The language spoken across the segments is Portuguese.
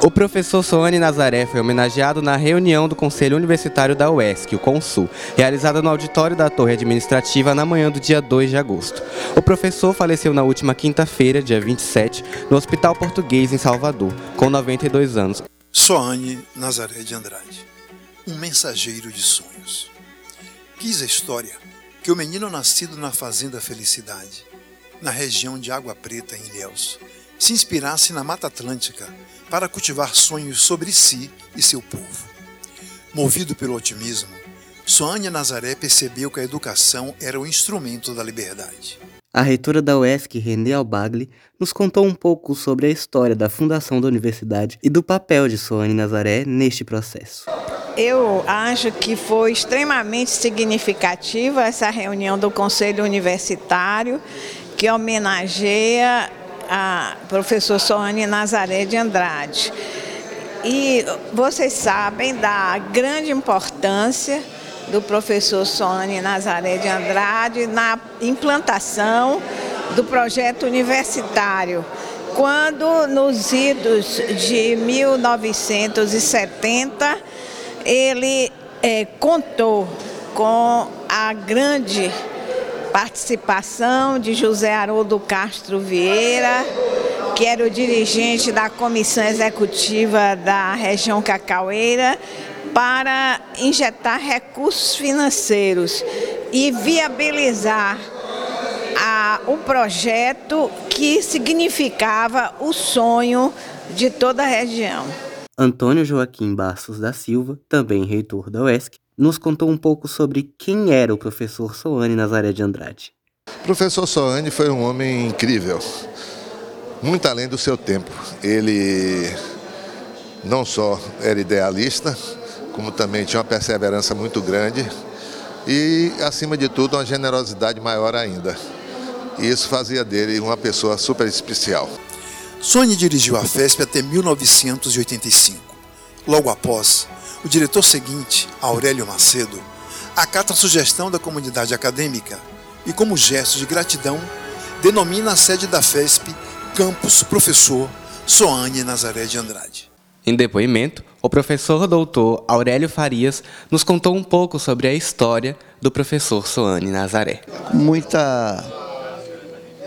O professor Soane Nazaré foi homenageado na reunião do Conselho Universitário da UESC, o CONSUL, realizada no auditório da Torre Administrativa na manhã do dia 2 de agosto. O professor faleceu na última quinta-feira, dia 27, no Hospital Português em Salvador, com 92 anos. Soane Nazaré de Andrade, um mensageiro de sonhos. Quis a história que o menino nascido na Fazenda Felicidade, na região de Água Preta, em Ilhéus, se inspirasse na Mata Atlântica para cultivar sonhos sobre si e seu povo. Movido pelo otimismo, Soânia Nazaré percebeu que a educação era o instrumento da liberdade. A reitora da UESC, René Albagli, nos contou um pouco sobre a história da fundação da universidade e do papel de Soane Nazaré neste processo. Eu acho que foi extremamente significativa essa reunião do Conselho Universitário, que homenageia a professor Soane Nazaré de Andrade. E vocês sabem da grande importância do professor Soane Nazaré de Andrade na implantação do projeto universitário. Quando, nos idos de 1970, ele é, contou com a grande participação de José Haroldo Castro Vieira, que era o dirigente da comissão executiva da região Cacaueira, para injetar recursos financeiros e viabilizar a, um projeto que significava o sonho de toda a região. Antônio Joaquim Bastos da Silva, também reitor da UESC, nos contou um pouco sobre quem era o professor Soane Nazaré de Andrade. O professor Soane foi um homem incrível, muito além do seu tempo. Ele não só era idealista, como também tinha uma perseverança muito grande e, acima de tudo, uma generosidade maior ainda. E isso fazia dele uma pessoa super especial. Sônia dirigiu a FESP até 1985. Logo após, o diretor seguinte, Aurélio Macedo, acata a sugestão da comunidade acadêmica e, como gesto de gratidão, denomina a sede da FESP Campus Professor Soane Nazaré de Andrade. Em depoimento, o professor doutor Aurélio Farias nos contou um pouco sobre a história do professor Soane Nazaré. Muita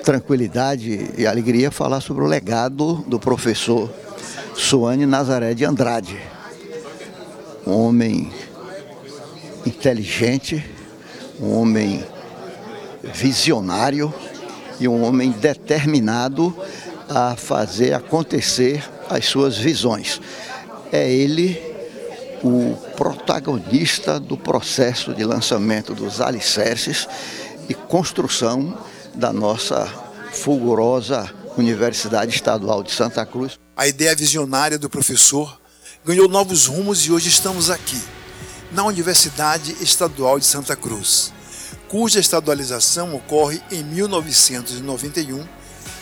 tranquilidade e alegria falar sobre o legado do professor Soane Nazaré de Andrade um homem inteligente, um homem visionário e um homem determinado a fazer acontecer as suas visões. É ele o protagonista do processo de lançamento dos alicerces e construção da nossa fulgurosa Universidade Estadual de Santa Cruz. A ideia visionária do professor ganhou novos rumos e hoje estamos aqui, na Universidade Estadual de Santa Cruz, cuja estadualização ocorre em 1991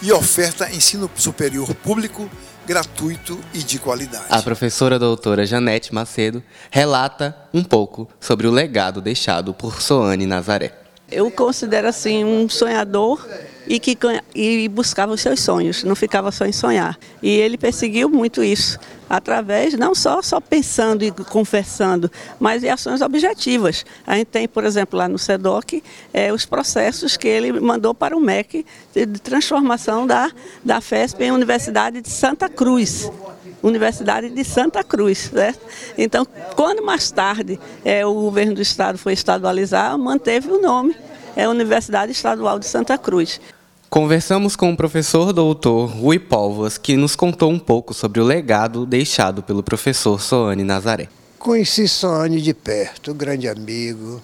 e oferta ensino superior público, gratuito e de qualidade. A professora doutora Janete Macedo relata um pouco sobre o legado deixado por Soane Nazaré. Eu considero assim um sonhador e que e buscava os seus sonhos, não ficava só em sonhar. E ele perseguiu muito isso, através não só só pensando e conversando, mas em ações objetivas. A gente tem, por exemplo, lá no SEDOC, é, os processos que ele mandou para o MEC de, transformação da, da FESP em Universidade de Santa Cruz. Universidade de Santa Cruz. Certo? Então, quando mais tarde é, o governo do estado foi estadualizar, manteve o nome, é Universidade Estadual de Santa Cruz. Conversamos com o professor doutor Rui Povas, que nos contou um pouco sobre o legado deixado pelo professor Soane Nazaré. Conheci Soane de perto, um grande amigo,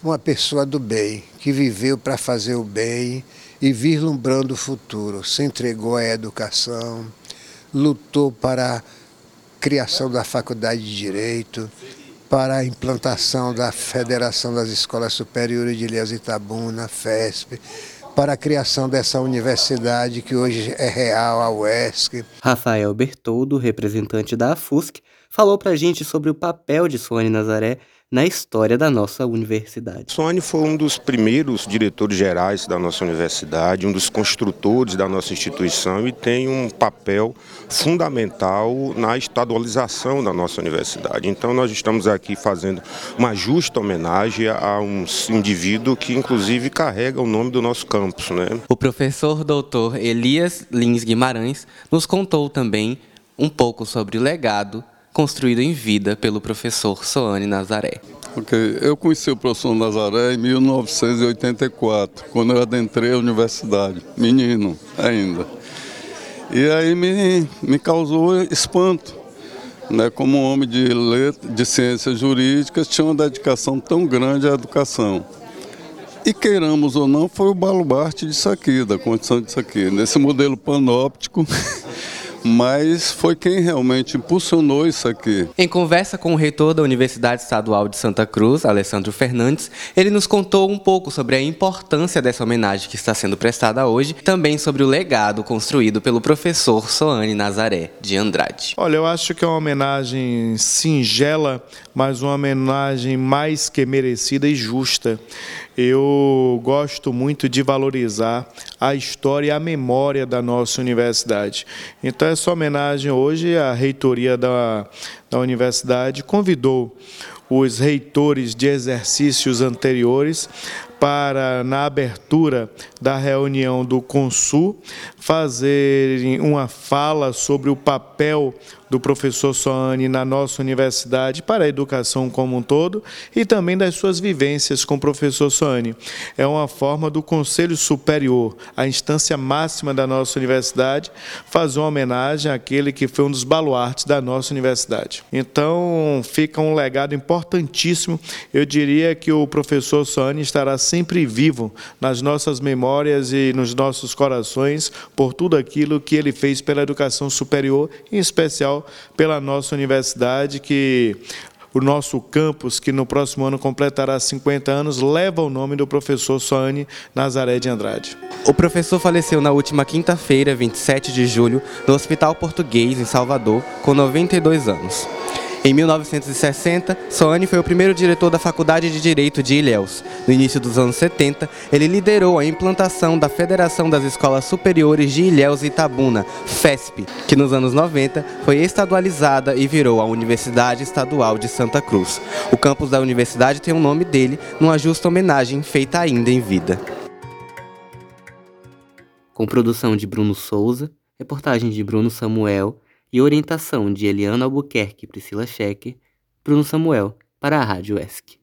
uma pessoa do bem, que viveu para fazer o bem e vislumbrando o futuro. Se entregou à educação, lutou para a criação da Faculdade de Direito, para a implantação da Federação das Escolas Superiores de Ilhas Itabuna, FESP, para a criação dessa universidade que hoje é real, a UESC. Rafael Bertoldo, representante da AFUSC, falou para a gente sobre o papel de Suane Nazaré na história da nossa universidade. Sony foi um dos primeiros diretores gerais da nossa universidade, um dos construtores da nossa instituição e tem um papel fundamental na estadualização da nossa universidade. Então nós estamos aqui fazendo uma justa homenagem a um indivíduo que inclusive carrega o nome do nosso campus. Né? O professor doutor Elias Lins Guimarães nos contou também um pouco sobre o legado construído em vida pelo professor Soane Nazaré. Ok, eu conheci o professor Nazaré em 1984, quando eu adentrei a universidade, menino ainda. E aí me, me causou espanto, né, como um homem de, letra, de ciências jurídicas tinha uma dedicação tão grande à educação. E queiramos ou não, foi o baluarte disso aqui, da condição disso aqui. Nesse modelo panóptico mas foi quem realmente impulsionou isso aqui. Em conversa com o reitor da Universidade Estadual de Santa Cruz, Alessandro Fernandes, ele nos contou um pouco sobre a importância dessa homenagem que está sendo prestada hoje, também sobre o legado construído pelo professor Soane Nazaré de Andrade. Olha, eu acho que é uma homenagem singela, mas uma homenagem mais que merecida e justa. Eu gosto muito de valorizar a história e a memória da nossa universidade. Então, essa homenagem hoje, a reitoria da, da universidade convidou os reitores de exercícios anteriores para, na abertura da reunião do Consul, fazerem uma fala sobre o papel do professor Soane na nossa universidade para a educação como um todo e também das suas vivências com o professor Soane. É uma forma do Conselho Superior, a instância máxima da nossa universidade, fazer uma homenagem àquele que foi um dos baluartes da nossa universidade. Então, fica um legado importantíssimo. Eu diria que o professor Soane estará sempre vivo nas nossas memórias e nos nossos corações por tudo aquilo que ele fez pela educação superior, em especial pela nossa universidade, que o nosso campus, que no próximo ano completará 50 anos, leva o nome do professor Soane Nazaré de Andrade. O professor faleceu na última quinta-feira, 27 de julho, no Hospital Português, em Salvador, com 92 anos. Em 1960, Soane foi o primeiro diretor da Faculdade de Direito de Ilhéus. No início dos anos 70, ele liderou a implantação da Federação das Escolas Superiores de Ilhéus e Itabuna, FESP, que nos anos 90 foi estadualizada e virou a Universidade Estadual de Santa Cruz. O campus da universidade tem o nome dele, numa justa homenagem feita ainda em vida. Com produção de Bruno Souza, reportagem de Bruno Samuel e orientação de Eliana Albuquerque e Priscila Schecker, Bruno Samuel, para a Rádio ESC.